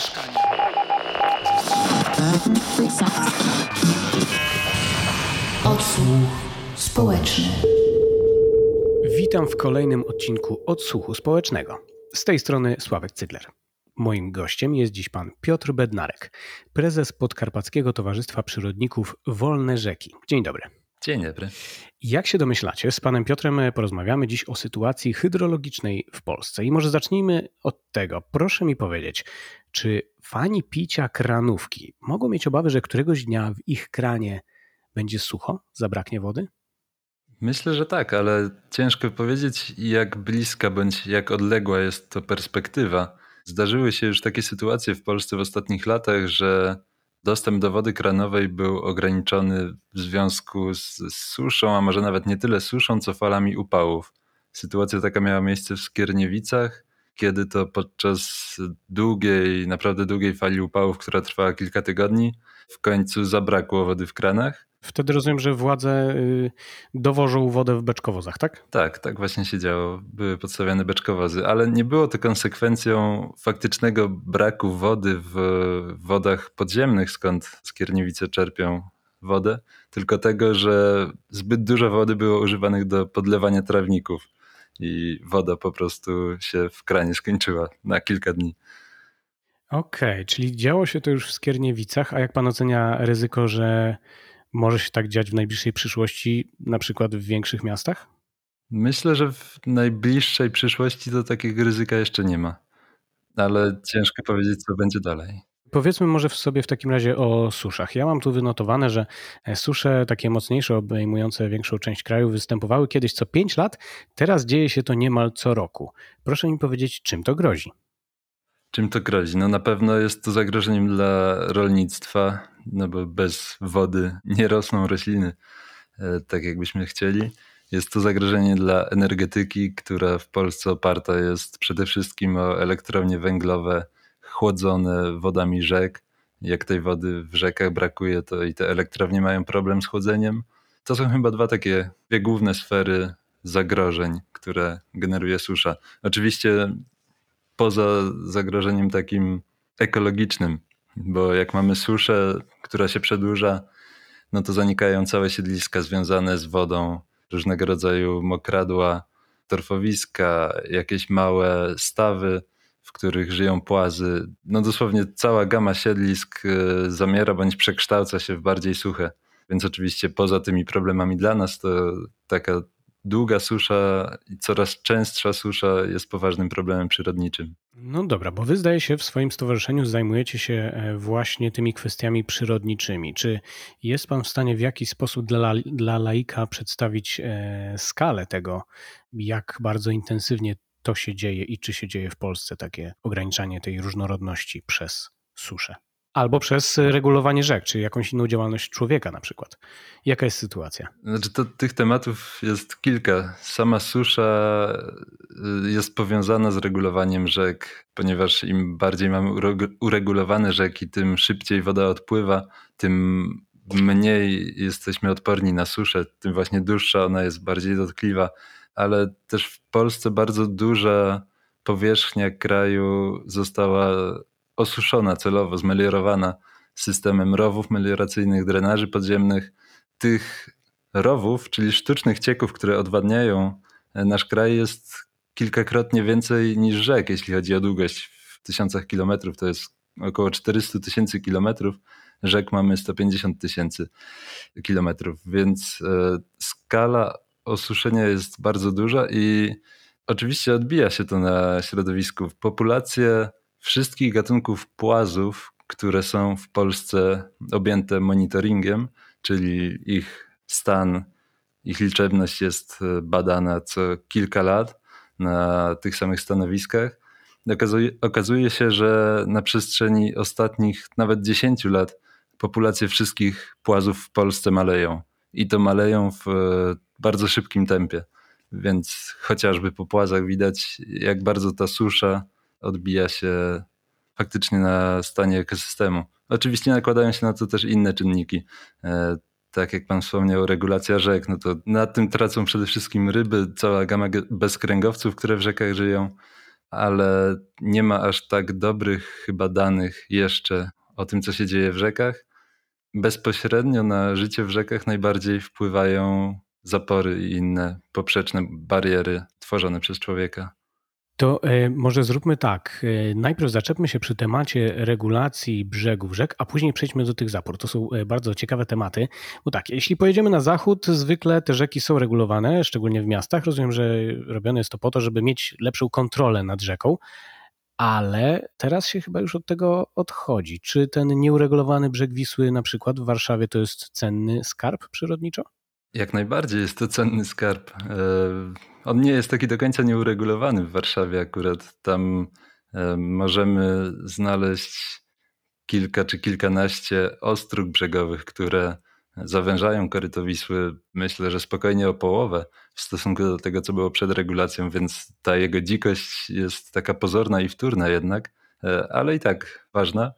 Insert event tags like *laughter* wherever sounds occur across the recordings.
mieszkania. Odsłuch społeczny. Witam w kolejnym odcinku Odsłuchu Społecznego. Z tej strony Sławek Cygler. Moim gościem jest dziś pan Piotr Bednarek, prezes Podkarpackiego Towarzystwa Przyrodników Wolne Rzeki. Dzień dobry. Dzień dobry. Jak się domyślacie, z panem Piotrem porozmawiamy dziś o sytuacji hydrologicznej w Polsce. I może zacznijmy od tego. Proszę mi powiedzieć, czy fani picia kranówki mogą mieć obawy, że któregoś dnia w ich kranie będzie sucho, zabraknie wody? Myślę, że tak, ale ciężko powiedzieć, jak bliska bądź jak odległa jest to perspektywa. Zdarzyły się już takie sytuacje w Polsce w ostatnich latach, że dostęp do wody kranowej był ograniczony w związku z, suszą, a może nawet nie tyle suszą, co falami upałów. Sytuacja taka miała miejsce w Skierniewicach, kiedy to podczas długiej, naprawdę długiej fali upałów, która trwała kilka tygodni, w końcu zabrakło wody w kranach. Wtedy rozumiem, że władze y, dowożą wodę w beczkowozach, tak? Tak, tak właśnie się działo. Były podstawiane beczkowozy, ale nie było to konsekwencją faktycznego braku wody w wodach podziemnych, skąd skierniewice czerpią wodę, tylko tego, że zbyt dużo wody było używanych do podlewania trawników i woda po prostu się w kranie skończyła na kilka dni. Okej, okay, czyli działo się to już w Skierniewicach, a jak pan ocenia ryzyko, że może się tak dziać w najbliższej przyszłości, na przykład w większych miastach? Myślę, że w najbliższej przyszłości to takiego ryzyka jeszcze nie ma, ale ciężko powiedzieć, co będzie dalej. Powiedzmy może w sobie w takim razie o suszach. Ja mam tu wynotowane, że susze takie mocniejsze, obejmujące większą część kraju, występowały kiedyś co 5 lat, teraz dzieje się to niemal co roku. Proszę mi powiedzieć, czym to grozi? Czym to grozi? No na pewno jest to zagrożeniem dla rolnictwa, no bo bez wody nie rosną rośliny e, tak jakbyśmy chcieli. Jest to zagrożenie dla energetyki, która w Polsce oparta jest przede wszystkim o elektrownie węglowe chłodzone wodami rzek. Jak tej wody w rzekach brakuje, to i te elektrownie mają problem z chłodzeniem. To są chyba dwa takie dwie główne sfery zagrożeń, które generuje susza. Oczywiście poza zagrożeniem takim ekologicznym, bo jak mamy suszę, która się przedłuża, no to zanikają całe siedliska związane z wodą, różnego rodzaju mokradła, torfowiska, jakieś małe stawy, w których żyją płazy. No dosłownie cała gama siedlisk e, zamiera bądź przekształca się w bardziej suche. Więc oczywiście poza tymi problemami dla nas, to taka długa susza i coraz częstsza susza jest poważnym problemem przyrodniczym. No dobra, bo wy zdaje się w swoim stowarzyszeniu zajmujecie się e, właśnie tymi kwestiami przyrodniczymi. Czy jest pan w stanie w jakiś sposób dla, dla laika przedstawić e, skalę tego, jak bardzo intensywnie to się dzieje i czy się dzieje w Polsce takie ograniczanie tej różnorodności przez suszę? Albo przez regulowanie rzek, czy jakąś inną działalność człowieka na przykład. Jaka jest sytuacja? Znaczy to, tych tematów jest kilka. Sama susza y, jest powiązana z regulowaniem rzek, ponieważ im bardziej mamy uregulowane rzeki, tym szybciej woda odpływa, tym mniej jesteśmy odporni na suszę, tym właśnie dłuższa ona jest bardziej dotkliwa, ale też w Polsce bardzo duża powierzchnia kraju została osuszona celowo, zmeliorowana systemem rowów melioracyjnych, drenaży podziemnych. Tych rowów, czyli sztucznych cieków, które odwadniają e, nasz kraj, jest kilkakrotnie więcej niż rzek, jeśli chodzi o długość w tysiącach kilometrów. To jest około 400 tysięcy kilometrów. Rzek mamy 150 tysięcy kilometrów, więc e, skala osuszenia jest bardzo duża i oczywiście odbija się to na środowisku. Populacje wszystkich gatunków płazów, które są w Polsce objęte monitoringiem, czyli ich stan, ich liczebność jest e, badana co kilka lat na tych samych stanowiskach. Okazuje, okazuje się, że na przestrzeni ostatnich nawet 10 lat populacje wszystkich płazów w Polsce maleją. I to maleją w e, bardzo szybkim tempie. Więc chociażby po płazach widać, jak bardzo ta susza odbija się faktycznie na stanie ekosystemu. Oczywiście nakładają się na to też inne czynniki. E, tak jak pan wspomniał, regulacja rzek, no to na tym tracą przede wszystkim ryby, cała gama bezkręgowców, które w rzekach żyją. ale nie ma aż tak dobrych chyba danych jeszcze o tym, co się dzieje w rzekach. Bezpośrednio na życie w rzekach najbardziej wpływają zapory i inne poprzeczne bariery tworzone przez człowieka. To e, może zróbmy tak. E, najpierw zaczepmy się przy temacie regulacji brzegów rzek, a później przejdźmy do tych zapór. To są e, bardzo ciekawe tematy. Bo tak, jeśli pojedziemy na zachód, zwykle te rzeki są regulowane, szczególnie w miastach. Rozumiem, że robione jest to po to, żeby mieć lepszą kontrolę nad rzeką. Ale teraz się chyba już od tego odchodzi. Czy ten nieuregulowany brzeg Wisły, na przykład w Warszawie, to jest cenny skarb przyrodniczo? Jak najbardziej jest to cenny skarb. E, on nie jest taki do końca nieuregulowany w Warszawie akurat. Tam e, możemy znaleźć kilka czy kilkanaście ostróg brzegowych, które zawężają koryto Wisły, myślę, że spokojnie o połowę w stosunku do tego, co było przed regulacją, więc ta jego dzikość jest taka pozorna i wtórna jednak, e, ale i tak ważna.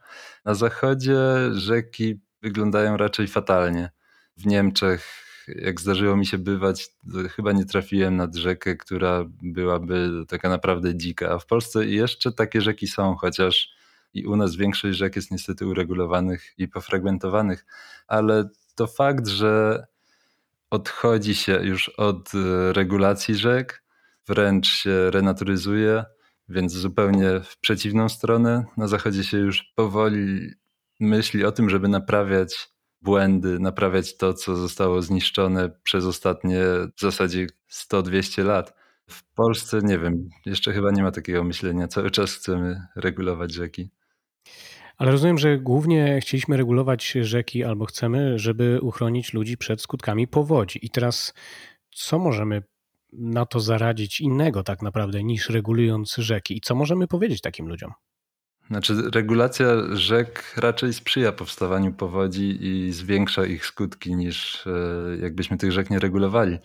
Na zachodzie rzeki wyglądają raczej fatalnie. W Niemczech jak zdarzyło mi się bywać, chyba nie trafiłem nad rzekę, która byłaby taka naprawdę dzika. A w Polsce jeszcze takie rzeki są, chociaż i u nas większość rzek jest niestety uregulowanych i pofragmentowanych, ale to fakt, że odchodzi się już od e, regulacji rzek, wręcz się renaturyzuje, więc zupełnie w przeciwną stronę. Na zachodzie się już powoli myśli o tym, żeby naprawiać błędy, naprawiać to, co zostało zniszczone przez ostatnie w zasadzie 100-200 lat. W Polsce nie wiem, jeszcze chyba nie ma takiego myślenia. Cały czas chcemy regulować rzeki. Ale rozumiem, że głównie chcieliśmy regulować rzeki albo chcemy, żeby uchronić ludzi przed skutkami powodzi. I teraz co możemy na to zaradzić innego tak naprawdę niż regulując rzeki? I co możemy powiedzieć takim ludziom? Znaczy, regulacja rzek raczej sprzyja powstawaniu powodzi i zwiększa ich skutki niż e, jakbyśmy tych rzek nie regulowali.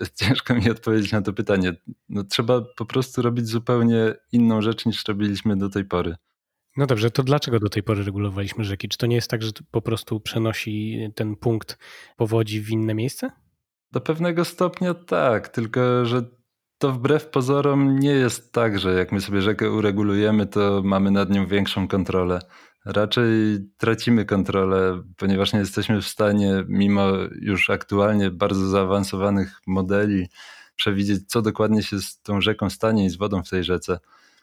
*laughs* Ciężko mi odpowiedzieć na to pytanie. No, trzeba po prostu robić zupełnie inną rzecz niż robiliśmy do tej pory. No dobrze, to dlaczego do tej pory regulowaliśmy rzeki? Czy to nie jest tak, że po prostu przenosi ten punkt powodzi w inne miejsce? Do pewnego stopnia tak, tylko że to wbrew pozorom nie jest tak, że jak my sobie rzekę uregulujemy, to mamy nad nią większą kontrolę. Raczej tracimy kontrolę, ponieważ nie jesteśmy w stanie, mimo już aktualnie bardzo zaawansowanych modeli, przewidzieć, co dokładnie się z tą rzeką stanie i z wodą w tej rzece.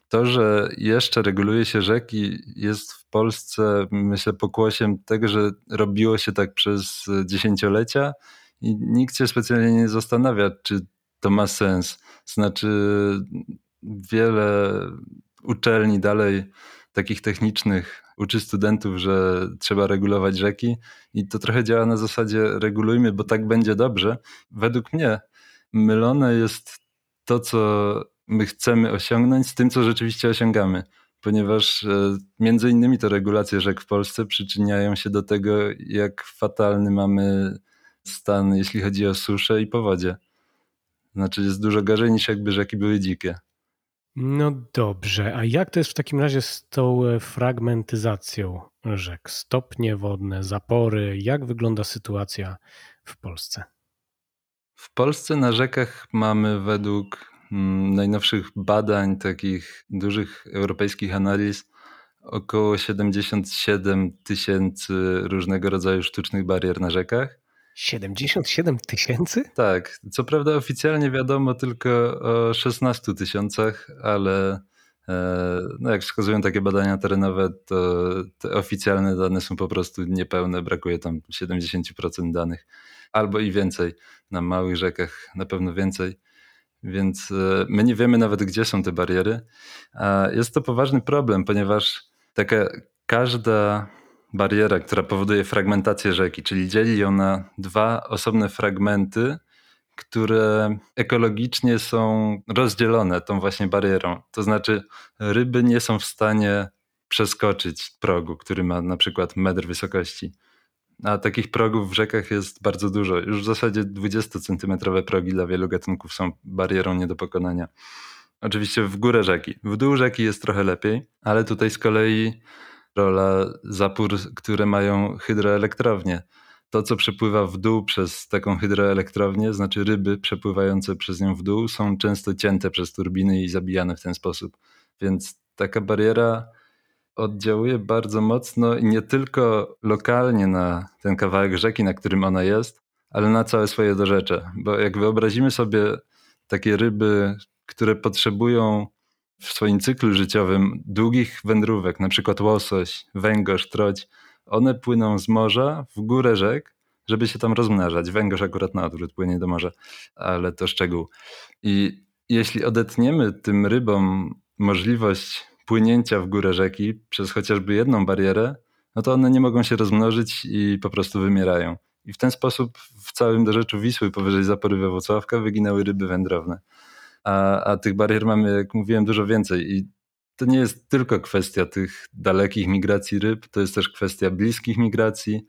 To, że jeszcze reguluje się rzeki, jest w Polsce, myślę, pokłosiem tego, że robiło się tak przez dziesięciolecia i nikt się specjalnie nie zastanawia, czy to ma sens. Znaczy, wiele uczelni dalej takich technicznych uczy studentów, że trzeba regulować rzeki i to trochę działa na zasadzie regulujmy, bo tak będzie dobrze. Według mnie mylone jest to, co my chcemy osiągnąć z tym, co rzeczywiście osiągamy. Ponieważ e, między innymi te regulacje rzek w Polsce przyczyniają się do tego, jak fatalny mamy stan, jeśli chodzi o suszę i powodzie. Znaczy jest dużo gorzej niż jakby rzeki były dzikie. No dobrze, a jak to jest w takim razie z tą e, fragmentyzacją rzek? Stopnie wodne, zapory, jak wygląda sytuacja w Polsce? W Polsce na rzekach mamy według mm, najnowszych badań, takich dużych europejskich analiz, około 77 tysięcy różnego rodzaju sztucznych barier na rzekach. 77 tysięcy? Tak, co prawda oficjalnie wiadomo tylko o 16 tysiącach, ale e, no jak wskazują takie badania terenowe, to te oficjalne dane są po prostu niepełne, brakuje tam 70% danych, albo i więcej. Na małych rzekach na pewno więcej. Więc e, my nie wiemy nawet, gdzie są te bariery. Jest to poważny problem, ponieważ taka każda bariera, która powoduje fragmentację rzeki, czyli dzieli ją na dwa osobne fragmenty, które ekologicznie są rozdzielone tą właśnie barierą. To znaczy, ryby nie są w stanie przeskoczyć progu, który ma na przykład metr wysokości. A takich progów w rzekach jest bardzo dużo. Już w zasadzie 20-centymetrowe progi dla wielu gatunków są barierą nie do pokonania. Oczywiście w górę rzeki. W dół rzeki jest trochę lepiej, ale tutaj z kolei rola zapór, które mają hydroelektrownie. To, co przepływa w dół przez taką hydroelektrownię, znaczy ryby przepływające przez nią w dół, są często cięte przez turbiny i zabijane w ten sposób. Więc taka bariera oddziałuje bardzo mocno i nie tylko lokalnie na ten kawałek rzeki, na którym ona jest, ale na całe swoje dorzecze. Bo jak wyobrazimy sobie takie ryby, które potrzebują w swoim cyklu życiowym długich wędrówek, na przykład łosoś, węgorz, troć, one płyną z morza w górę rzek, żeby się tam rozmnażać. Węgorz akurat na odwrót płynie do morza, ale to szczegół. I jeśli odetniemy tym rybom możliwość płynięcia w górę rzeki przez chociażby jedną barierę, no to one nie mogą się rozmnożyć i po prostu wymierają. I w ten sposób w całym dorzeczu Wisły powyżej zapory we Włocławka wyginęły ryby wędrowne. A, a tych barier mamy, jak mówiłem, dużo więcej. I to nie jest tylko kwestia tych dalekich migracji ryb, to jest też kwestia bliskich migracji.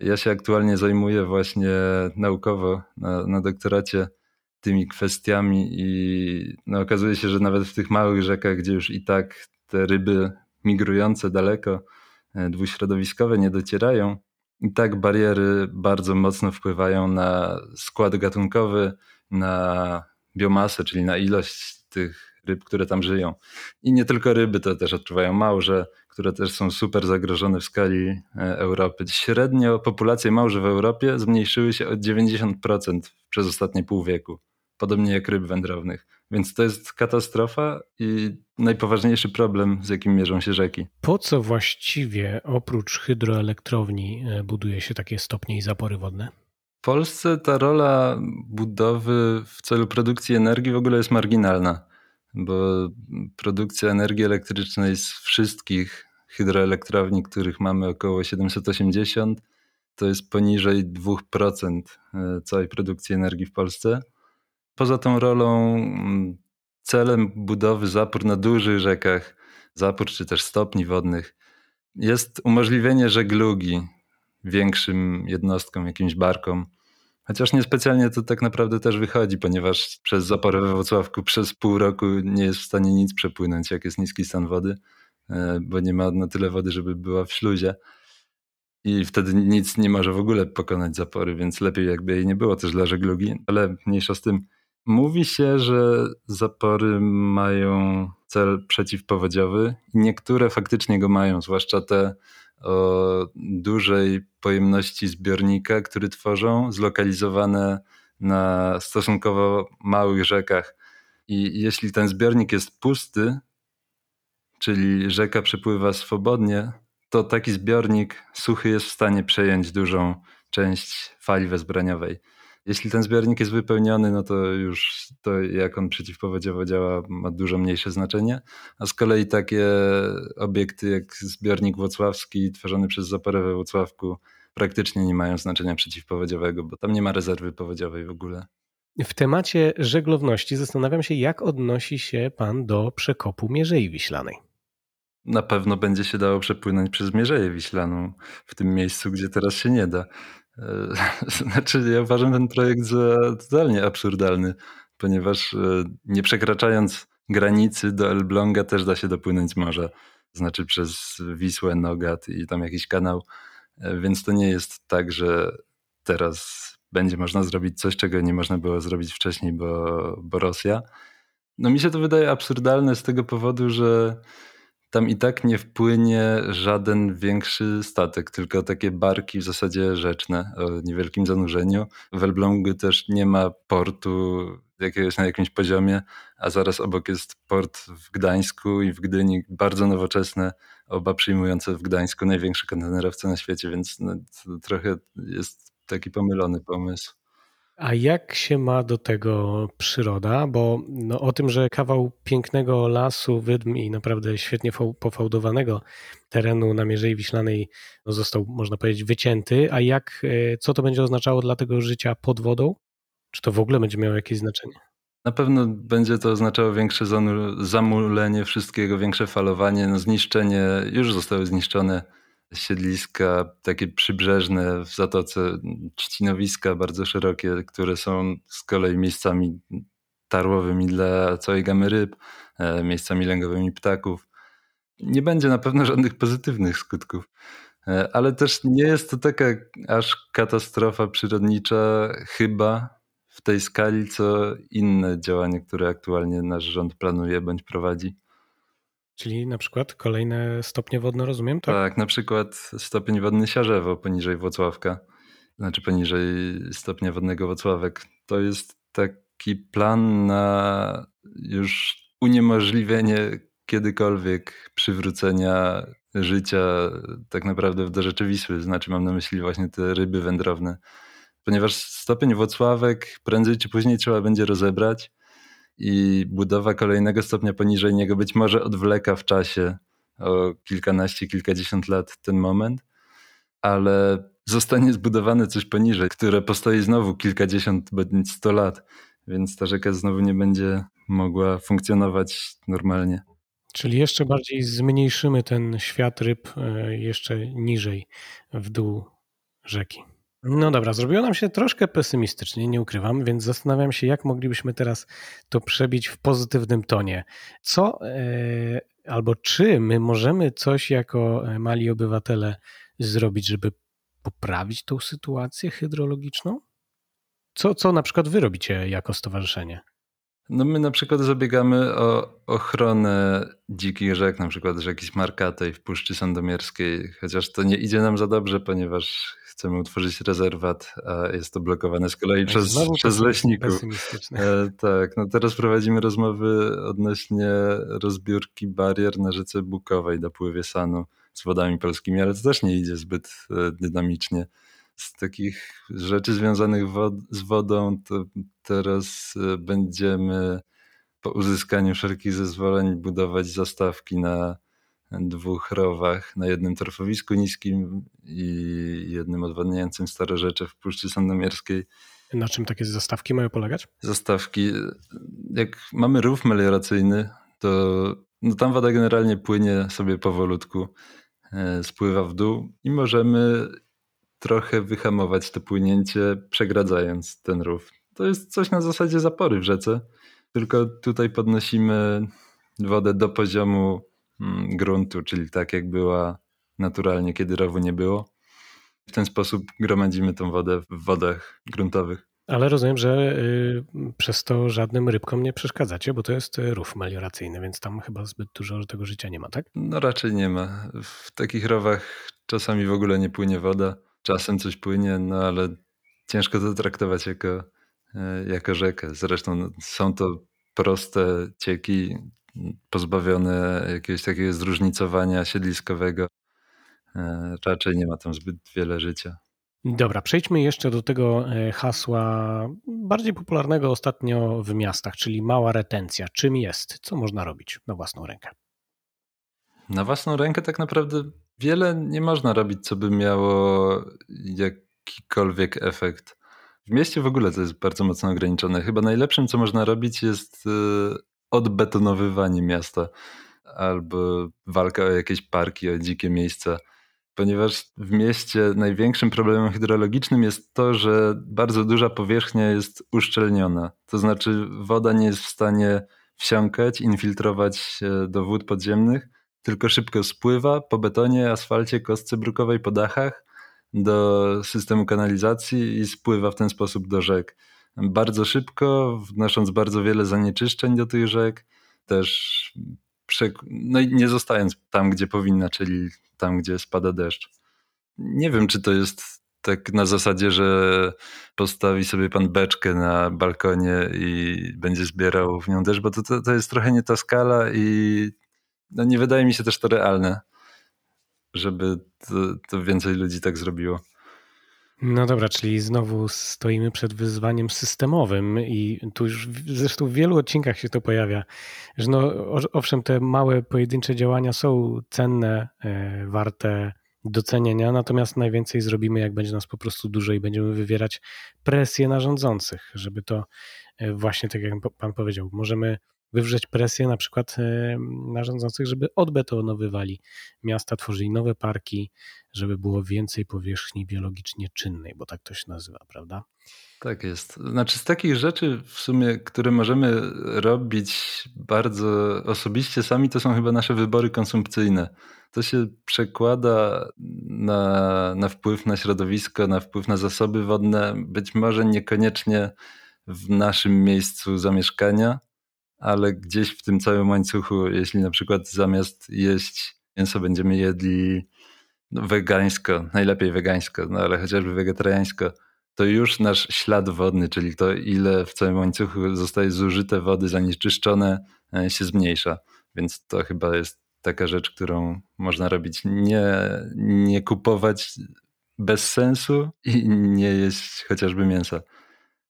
Ja się aktualnie zajmuję właśnie naukowo na, na doktoracie tymi kwestiami i no, okazuje się, że nawet w tych małych rzekach, gdzie już i tak te ryby migrujące daleko, e, dwuśrodowiskowe nie docierają, i tak bariery bardzo mocno wpływają na skład gatunkowy, na biomasę, czyli na ilość tych ryb, które tam żyją. I nie tylko ryby to też odczuwają małże, które też są super zagrożone w skali e, Europy. Średnio populacje małży w Europie zmniejszyły się o 90% przez ostatnie pół wieku, podobnie jak ryb wędrownych. Więc to jest katastrofa i najpoważniejszy problem, z jakim mierzą się rzeki. Po co właściwie oprócz hydroelektrowni e, buduje się takie stopnie i zapory wodne? W Polsce ta rola budowy w celu produkcji energii w ogóle jest marginalna, bo produkcja energii elektrycznej z wszystkich hydroelektrowni, których mamy około 780, to jest poniżej 2% e, całej produkcji energii w Polsce. Poza tą rolą, mm, celem budowy zapór na dużych rzekach, zapór czy też stopni wodnych, jest umożliwienie żeglugi większym jednostkom, jakimś barkom. Chociaż niespecjalnie to tak naprawdę też wychodzi, ponieważ przez zaporę we Wrocławku przez pół roku nie jest w stanie nic przepłynąć, jak jest niski stan wody, e, bo nie ma na tyle wody, żeby była w śluzie. I wtedy nic nie może w ogóle pokonać zapory, więc lepiej jakby jej nie było też dla żeglugi, ale mniejsza z tym. Mówi się, że zapory mają cel przeciwpowodziowy i niektóre faktycznie go mają, zwłaszcza te o dużej pojemności zbiornika, który tworzą, zlokalizowane na stosunkowo małych rzekach. I jeśli ten zbiornik jest pusty, czyli rzeka przepływa swobodnie, to taki zbiornik suchy jest w stanie przejąć dużą część fali wezbraniowej. Jeśli ten zbiornik jest wypełniony, no to już to jak on przeciwpowodziowo działa ma dużo mniejsze znaczenie, a z kolei takie obiekty jak zbiornik włocławski tworzony przez Zaporę we Włocławku praktycznie nie mają znaczenia przeciwpowodziowego, bo tam nie ma rezerwy powodziowej w ogóle. W temacie żeglowności zastanawiam się, jak odnosi się Pan do przekopu Mierzei Wiślanej. Na pewno będzie się dało przepłynąć przez Mierzeję Wiślaną w tym miejscu, gdzie teraz się nie da. E, *laughs* znaczy, ja uważam ten projekt za totalnie absurdalny, ponieważ e, nie przekraczając granicy do Elbląga też da się dopłynąć morza. Znaczy przez Wisłę, Nogat i tam jakiś kanał. E, więc to nie jest tak, że teraz będzie można zrobić coś, czego nie można było zrobić wcześniej, bo, bo Rosja. No mi się to wydaje absurdalne z tego powodu, że tam i tak nie wpłynie żaden większy statek, tylko takie barki w zasadzie rzeczne o niewielkim zanurzeniu. W Elblągu też nie ma portu jakiegoś na jakimś poziomie, a zaraz obok jest port w Gdańsku i w Gdyni, bardzo nowoczesne, oba przyjmujące w Gdańsku największe kontenerowce na świecie, więc no, trochę jest taki pomylony pomysł. A jak się ma do tego przyroda? Bo no, o tym, że kawał pięknego lasu, wydm i naprawdę świetnie pofałdowanego terenu na Mierzei Wiślanej no, został, można powiedzieć, wycięty, a jak, e, co to będzie oznaczało dla tego życia pod wodą? Czy to w ogóle będzie miało jakieś znaczenie? Na pewno będzie to oznaczało większe zamulenie wszystkiego, większe falowanie, no zniszczenie, już zostały zniszczone siedliska takie przybrzeżne w zatoce, trzcinowiska bardzo szerokie, które są z kolei miejscami tarłowymi dla całej gamy ryb, e, miejscami lęgowymi ptaków. Nie będzie na pewno żadnych pozytywnych skutków, e, ale też nie jest to taka aż katastrofa przyrodnicza, chyba w tej skali, co inne działania, które aktualnie nasz rząd planuje bądź prowadzi. Czyli na przykład kolejne stopnie wodne, rozumiem, tak? Tak, na przykład stopień wodny Siarzewo poniżej Włocławka, znaczy poniżej stopnia wodnego Włocławek. To jest taki plan na już uniemożliwienie kiedykolwiek przywrócenia życia tak naprawdę do rzeczywistych. Znaczy mam na myśli właśnie te ryby wędrowne. Ponieważ stopień Włocławek prędzej czy później trzeba będzie rozebrać i budowa kolejnego stopnia poniżej niego być może odwleka w czasie o kilkanaście, kilkadziesiąt lat ten moment, ale zostanie zbudowane coś poniżej, które postoi znowu kilkadziesiąt bądź sto lat, więc ta rzeka znowu nie będzie mogła funkcjonować normalnie. Czyli jeszcze bardziej zmniejszymy ten świat ryb e, jeszcze niżej w dół rzeki. No dobra, zrobiło nam się troszkę pesymistycznie, nie ukrywam, więc zastanawiam się, jak moglibyśmy teraz to przebić w pozytywnym tonie. Co e, albo czy my możemy coś jako e, mali obywatele zrobić, żeby poprawić tą sytuację hydrologiczną? Co, co na przykład wy robicie jako stowarzyszenie? No my na przykład zabiegamy o ochronę dzikich rzek, na przykład rzeki Smarkatej w Puszczy Sandomierskiej, chociaż to nie idzie nam za dobrze, ponieważ chcemy utworzyć rezerwat, a jest to blokowane z kolei przez, przez leśników. E, tak, no teraz prowadzimy rozmowy odnośnie rozbiórki barier na rzece Bukowej do pływie Sanu z wodami polskimi, ale to też nie idzie zbyt e, dynamicznie. Z takich rzeczy związanych wod z wodą, to teraz e, będziemy po uzyskaniu wszelkich zezwoleń budować zastawki na dwóch rowach, na jednym torfowisku niskim i jednym odwadniającym Stare Rzecze w Puszczy Sandomierskiej. Na czym takie zastawki mają polegać? Zastawki. Jak mamy rów melioracyjny, to no tam woda generalnie płynie sobie powolutku, e, spływa w dół i możemy trochę wyhamować to płynięcie, przegradzając ten rów. To jest coś na zasadzie zapory w rzece, tylko tutaj podnosimy wodę do poziomu mm, gruntu, czyli tak jak była naturalnie, kiedy rowu nie było. W ten sposób gromadzimy tą wodę w wodach gruntowych. Ale rozumiem, że y, przez to żadnym rybkom nie przeszkadzacie, bo to jest rów melioracyjny, więc tam chyba zbyt dużo tego życia nie ma, tak? No raczej nie ma. W takich rowach czasami w ogóle nie płynie woda, czasem coś płynie, no ale ciężko to traktować jako, e, jako rzekę. Zresztą są to proste cieki, pozbawione jakiegoś takiego zróżnicowania siedliskowego. E, raczej nie ma tam zbyt wiele życia. Dobra, przejdźmy jeszcze do tego e, hasła bardziej popularnego ostatnio w miastach, czyli mała retencja. Czym jest? Co można robić na własną rękę? Na własną rękę tak naprawdę wiele nie można robić, co by miało jakikolwiek efekt. W mieście w ogóle to jest bardzo mocno ograniczone. Chyba najlepszym, co można robić, jest e, odbetonowywanie miasta albo walka o jakieś parki, o dzikie miejsca ponieważ w mieście największym problemem hydrologicznym jest to, że bardzo duża powierzchnia jest uszczelniona. To znaczy woda nie jest w stanie wsiąkać, infiltrować do wód podziemnych, tylko szybko spływa po betonie, asfalcie, kostce brukowej, po dachach do systemu kanalizacji i spływa w ten sposób do rzek. Bardzo szybko, wnosząc bardzo wiele zanieczyszczeń do tych rzek, też no i nie zostając tam, gdzie powinna, czyli tam, gdzie spada deszcz. Nie wiem, czy to jest tak na zasadzie, że postawi sobie pan beczkę na balkonie i będzie zbierał w nią deszcz, bo to, to, to jest trochę nie ta skala i no nie wydaje mi się też to realne, żeby to, to więcej ludzi tak zrobiło. No dobra, czyli znowu stoimy przed wyzwaniem systemowym i tu już zresztą w wielu odcinkach się to pojawia, że no owszem, te małe pojedyncze działania są cenne, e, warte docenienia, natomiast najwięcej zrobimy, jak będzie nas po prostu dużo i będziemy wywierać presję na rządzących, żeby to e, właśnie tak jak pan powiedział, możemy wywrzeć presję na przykład e, na rządzących, żeby odbetonowywali miasta, tworzyli nowe parki, żeby było więcej powierzchni biologicznie czynnej, bo tak to się nazywa, prawda? Tak jest. Znaczy z takich rzeczy w sumie, które możemy robić bardzo osobiście sami, to są chyba nasze wybory konsumpcyjne. To się przekłada na, na wpływ na środowisko, na wpływ na zasoby wodne, być może niekoniecznie w naszym miejscu zamieszkania, ale gdzieś w tym całym łańcuchu, jeśli na przykład zamiast jeść mięso będziemy jedli no, wegańsko, najlepiej wegańsko, no ale chociażby wegetariańsko, to już nasz ślad wodny, czyli to ile w całym łańcuchu zostaje zużyte wody, zanieczyszczone, e, się zmniejsza. Więc to chyba jest taka rzecz, którą można robić. Nie, nie kupować bez sensu i nie jeść chociażby mięsa.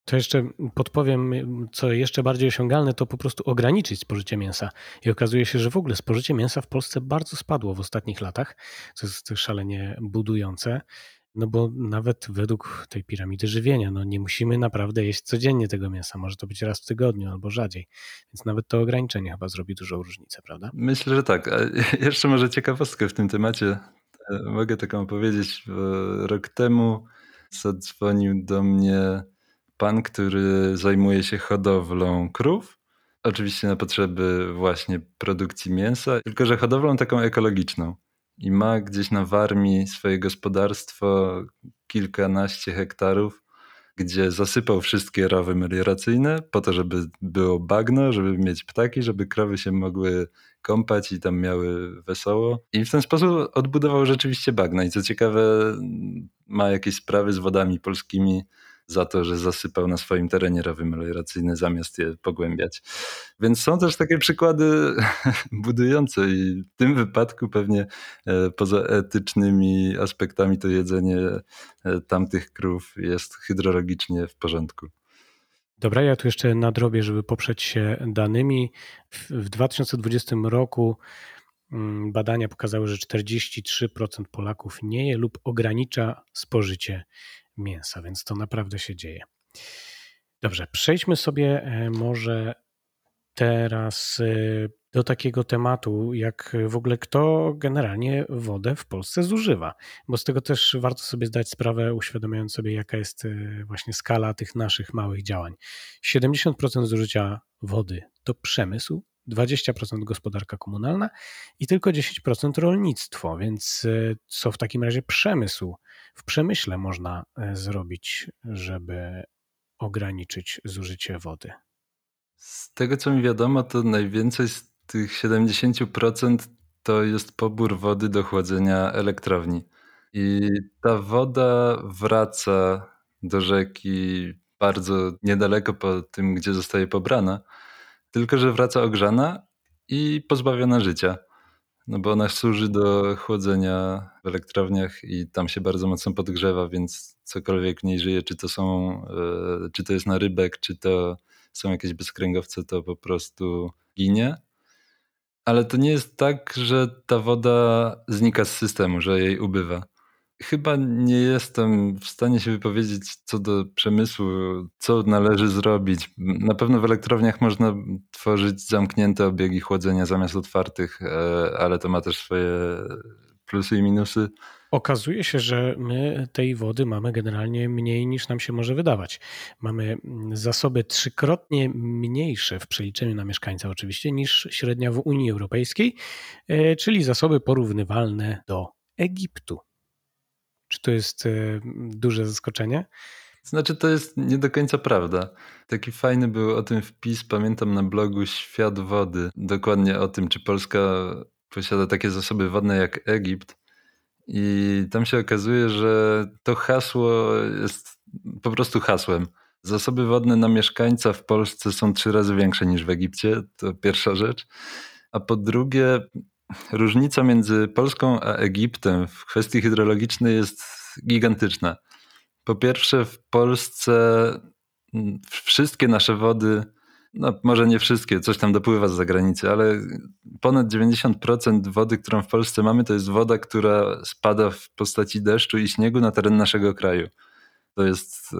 To jeszcze podpowiem, co jeszcze bardziej osiągalne, to po prostu ograniczyć spożycie mięsa. I okazuje się, że w ogóle spożycie mięsa w Polsce bardzo spadło w ostatnich latach, co jest szalenie budujące. No bo nawet według tej piramidy żywienia, no nie musimy naprawdę jeść codziennie tego mięsa. Może to być raz w tygodniu albo rzadziej. Więc nawet to ograniczenie chyba zrobi dużą różnicę, prawda? Myślę, że tak. A *laughs* jeszcze może ciekawostkę w tym temacie. E, mogę taką opowiedzieć. Rok temu zadzwonił do mnie pan, który zajmuje się hodowlą krów. Oczywiście na potrzeby właśnie produkcji mięsa, tylko że hodowlą taką ekologiczną i ma gdzieś na Warmii swoje gospodarstwo, kilkanaście hektarów, gdzie zasypał wszystkie rowy melioracyjne po to, żeby było bagno, żeby mieć ptaki, żeby krowy się mogły kąpać i tam miały wesoło. I w ten sposób odbudował rzeczywiście bagna. I co ciekawe, ma jakieś sprawy z wodami polskimi, za to, że zasypał na swoim terenie rowy melioracyjne zamiast je pogłębiać. Więc są też takie przykłady *laughs* budujące i w tym wypadku pewnie e, poza etycznymi aspektami to jedzenie e, tamtych krów jest hydrologicznie w porządku. Dobra, ja tu jeszcze nadrobię, żeby poprzeć się danymi. W 2020 roku mm, badania pokazały, że 43% Polaków nie je lub ogranicza spożycie mięsa, więc to naprawdę się dzieje. Dobrze, przejdźmy sobie e, może teraz e, do takiego tematu, jak w ogóle kto generalnie wodę w Polsce zużywa, bo z tego też warto sobie zdać sprawę, uświadamiając sobie, jaka jest e, właśnie skala tych naszych małych działań. 70% zużycia wody to przemysł, 20% gospodarka komunalna i tylko 10% rolnictwo. Więc e, co w takim razie przemysł? W przemyśle można e, zrobić, żeby ograniczyć zużycie wody? Z tego co mi wiadomo, to najwięcej z tych 70% to jest pobór wody do chłodzenia elektrowni. I ta woda wraca do rzeki bardzo niedaleko po tym, gdzie zostaje pobrana tylko, że wraca ogrzana i pozbawiona życia. No bo ona służy do chłodzenia w elektrowniach i tam się bardzo mocno podgrzewa, więc cokolwiek w niej żyje, czy to są, e, czy to jest na rybek, czy to są jakieś bezkręgowce, to po prostu ginie. Ale to nie jest tak, że ta woda znika z systemu, że jej ubywa. Chyba nie jestem w stanie się wypowiedzieć co do przemysłu, co należy zrobić. Na pewno w elektrowniach można tworzyć zamknięte obiegi chłodzenia zamiast otwartych, e, ale to ma też swoje plusy i minusy. Okazuje się, że my tej wody mamy generalnie mniej niż nam się może wydawać. Mamy zasoby trzykrotnie mniejsze w przeliczeniu na mieszkańca, oczywiście, niż średnia w Unii Europejskiej, e, czyli zasoby porównywalne do Egiptu. To jest e, duże zaskoczenie? Znaczy, to jest nie do końca prawda. Taki fajny był o tym wpis, pamiętam na blogu Świat Wody, dokładnie o tym, czy Polska posiada takie zasoby wodne jak Egipt. I tam się okazuje, że to hasło jest po prostu hasłem. Zasoby wodne na mieszkańca w Polsce są trzy razy większe niż w Egipcie, to pierwsza rzecz. A po drugie, różnica między Polską a Egiptem w kwestii hydrologicznej jest gigantyczna. Po pierwsze, w Polsce mm, wszystkie nasze wody, no może nie wszystkie, coś tam dopływa z zagranicy, ale ponad 90% wody, którą w Polsce mamy, to jest woda, która spada w postaci deszczu i śniegu na teren naszego kraju. To jest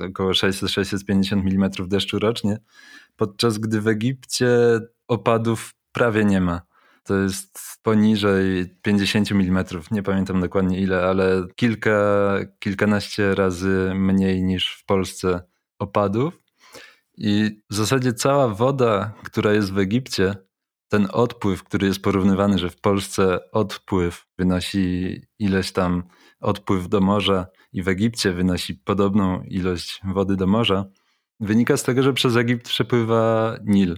e, około 600-650 mm deszczu rocznie, podczas gdy w Egipcie opadów prawie nie ma to jest poniżej 50 mm. Nie pamiętam dokładnie ile, ale kilka, kilkanaście razy mniej niż w Polsce opadów. I w zasadzie cała woda, która jest w Egipcie, ten odpływ, który jest porównywany, że w Polsce odpływ wynosi ileś tam odpływ do morza i w Egipcie wynosi podobną ilość wody do morza, wynika z tego, że przez Egipt przepływa Nil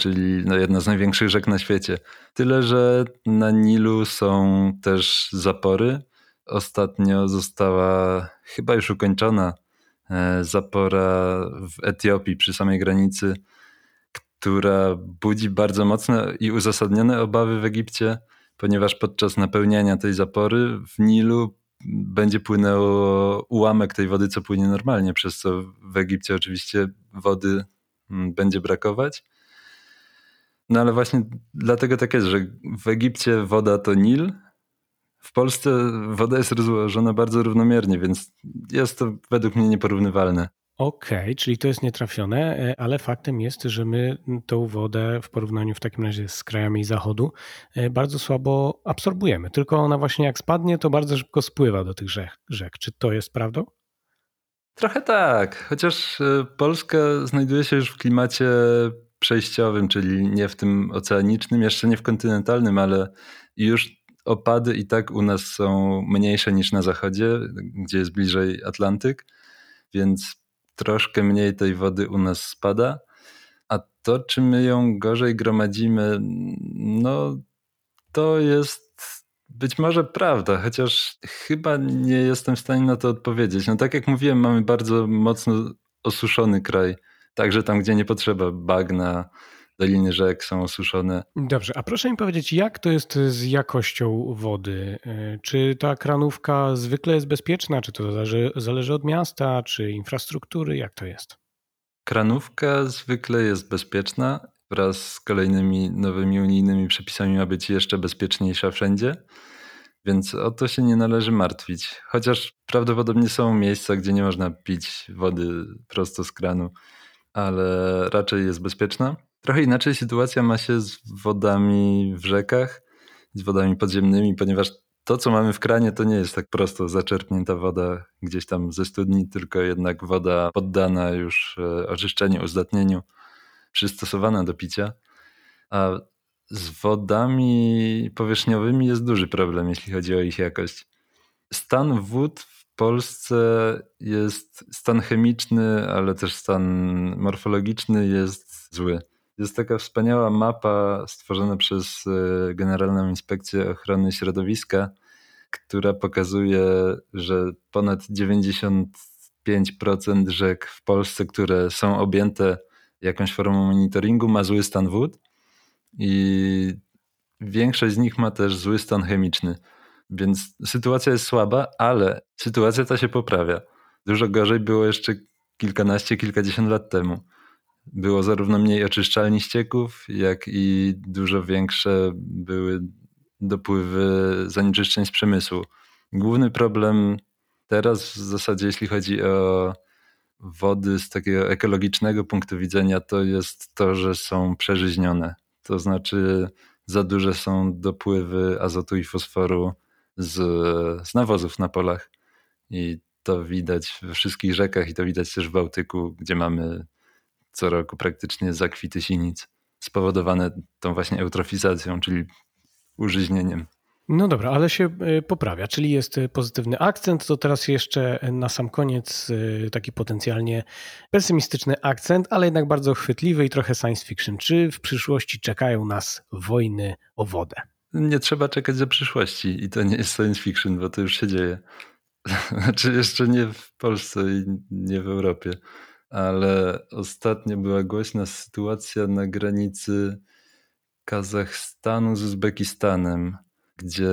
czyli no jedna z największych rzek na świecie. Tyle, że na Nilu są też zapory. Ostatnio została chyba już ukończona e, zapora w Etiopii przy samej granicy, która budzi bardzo mocne i uzasadnione obawy w Egipcie, ponieważ podczas napełniania tej zapory w Nilu będzie płynęło ułamek tej wody, co płynie normalnie, przez co w Egipcie oczywiście wody mm, będzie brakować. No ale właśnie dlatego tak jest, że w Egipcie woda to Nil, w Polsce woda jest rozłożona bardzo równomiernie, więc jest to według mnie nieporównywalne. Okej, okay, czyli to jest nietrafione, e, ale faktem jest, że my tą wodę w porównaniu w takim razie z krajami zachodu e, bardzo słabo absorbujemy. Tylko ona właśnie jak spadnie, to bardzo szybko spływa do tych rzek. rzek. Czy to jest prawdą? Trochę tak, chociaż e, Polska znajduje się już w klimacie przejściowym, czyli nie w tym oceanicznym, jeszcze nie w kontynentalnym, ale już opady i tak u nas są mniejsze niż na zachodzie, gdzie jest bliżej Atlantyk, więc troszkę mniej tej wody u nas spada. A to, czy my ją gorzej gromadzimy, no to jest być może prawda, chociaż chyba nie jestem w stanie na to odpowiedzieć. No tak jak mówiłem, mamy bardzo mocno osuszony kraj Także tam, gdzie nie potrzeba bagna, doliny rzek są osuszone. Dobrze, a proszę mi powiedzieć, jak to jest z jakością wody? E, czy ta kranówka zwykle jest bezpieczna? Czy to zależy, zależy od miasta, czy infrastruktury? Jak to jest? Kranówka zwykle jest bezpieczna. Wraz z kolejnymi nowymi unijnymi przepisami ma być jeszcze bezpieczniejsza wszędzie. Więc o to się nie należy martwić. Chociaż prawdopodobnie są miejsca, gdzie nie można pić wody prosto z kranu ale raczej jest bezpieczna. Trochę inaczej sytuacja ma się z wodami w rzekach, z wodami podziemnymi, ponieważ to, co mamy w kranie, to nie jest tak prosto zaczerpnięta woda gdzieś tam ze studni, tylko jednak woda poddana już e, oczyszczeniu, uzdatnieniu, przystosowana do picia. A z wodami powierzchniowymi jest duży problem, jeśli chodzi o ich jakość. Stan wód Polsce jest stan chemiczny, ale też stan morfologiczny jest zły. Jest taka wspaniała mapa stworzona przez e, Generalną Inspekcję Ochrony Środowiska, która pokazuje, że ponad 95% rzek w Polsce, które są objęte jakąś formą monitoringu, ma zły stan wód i większość z nich ma też zły stan chemiczny. Więc sytuacja jest słaba, ale sytuacja ta się poprawia. Dużo gorzej było jeszcze kilkanaście, kilkadziesiąt lat temu. Było zarówno mniej oczyszczalni ścieków, jak i dużo większe były dopływy zanieczyszczeń z przemysłu. Główny problem teraz w zasadzie, jeśli chodzi o wody z takiego ekologicznego punktu widzenia, to jest to, że są przeżyźnione. To znaczy za duże są dopływy azotu i fosforu z, z nawozów na polach. I to widać we wszystkich rzekach i to widać też w Bałtyku, gdzie mamy co roku praktycznie zakwity sinic spowodowane tą właśnie eutrofizacją, czyli użyźnieniem. No dobra, ale się e, poprawia, czyli jest e, pozytywny akcent. To teraz jeszcze na sam koniec taki potencjalnie pesymistyczny akcent, ale jednak bardzo chwytliwy i trochę science fiction. Czy w przyszłości czekają nas wojny o wodę? Nie trzeba czekać do przyszłości i to nie jest science fiction, bo to już się dzieje. *laughs* Znaczy jeszcze nie w Polsce i nie w Europie, ale ostatnio była głośna sytuacja na granicy Kazachstanu z Uzbekistanem, gdzie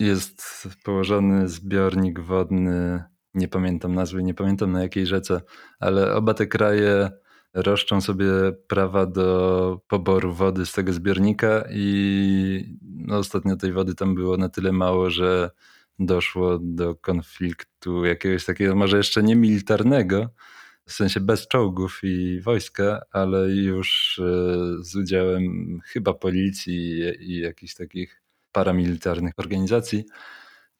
jest położony zbiornik wodny, nie pamiętam nazwy, nie pamiętam na jakiej rzece, ale oba te kraje roszczą sobie prawa do poboru wody z tego zbiornika i no, ostatnio tej wody tam było na tyle mało, że doszło do konfliktu jakiegoś takiego, może jeszcze nie militarnego, w sensie bez czołgów i wojska, ale już e, z udziałem chyba policji i jakichś takich paramilitarnych organizacji.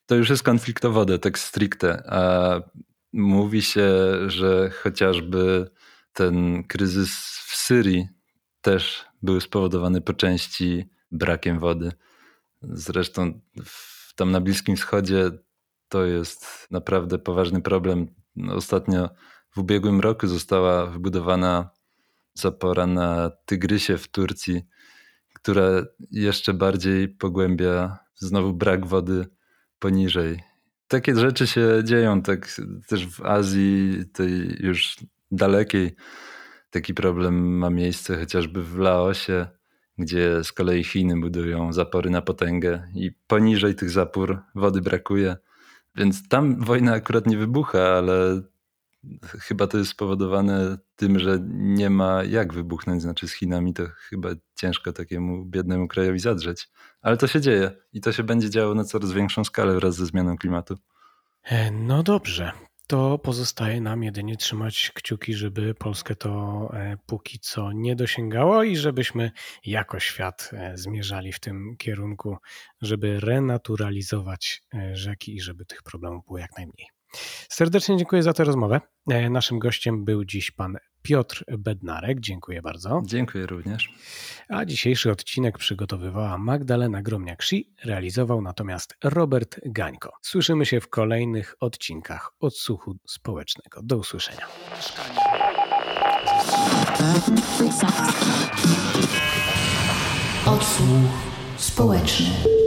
To już jest konflikt o wodę, tak stricte. A mówi się, że chociażby ten kryzys w Syrii też był spowodowany po części brakiem wody. Zresztą w, tam na Bliskim Wschodzie to jest naprawdę poważny problem. Ostatnio w ubiegłym roku została wybudowana zapora na Tygrysie w Turcji, która jeszcze bardziej pogłębia znowu brak wody poniżej. Takie rzeczy się dzieją tak też w Azji, tej już dalekiej. Taki problem ma miejsce chociażby w Laosie, gdzie z kolei Chiny budują zapory na potęgę i poniżej tych zapór wody brakuje. Więc tam wojna akurat nie wybucha, ale chyba to jest spowodowane tym, że nie ma jak wybuchnąć. Znaczy z Chinami to chyba ciężko takiemu biednemu krajowi zadrzeć. Ale to się dzieje i to się będzie działo na coraz większą skalę wraz ze zmianą klimatu. E, no dobrze, to pozostaje nam jedynie trzymać kciuki, żeby Polskę to e, póki co nie dosięgało i żebyśmy jako świat e, zmierzali w tym kierunku, żeby renaturalizować rzeki i żeby tych problemów było jak najmniej. Serdecznie dziękuję za tę rozmowę. Naszym gościem był dziś pan Piotr Bednarek. Dziękuję bardzo. Dziękuję również. A dzisiejszy odcinek przygotowywała Magdalena Gromniak-Szi, realizował natomiast Robert Gańko. Słyszymy się w kolejnych odcinkach Odsłuchu Społecznego. Do usłyszenia. Odsłuch społeczny.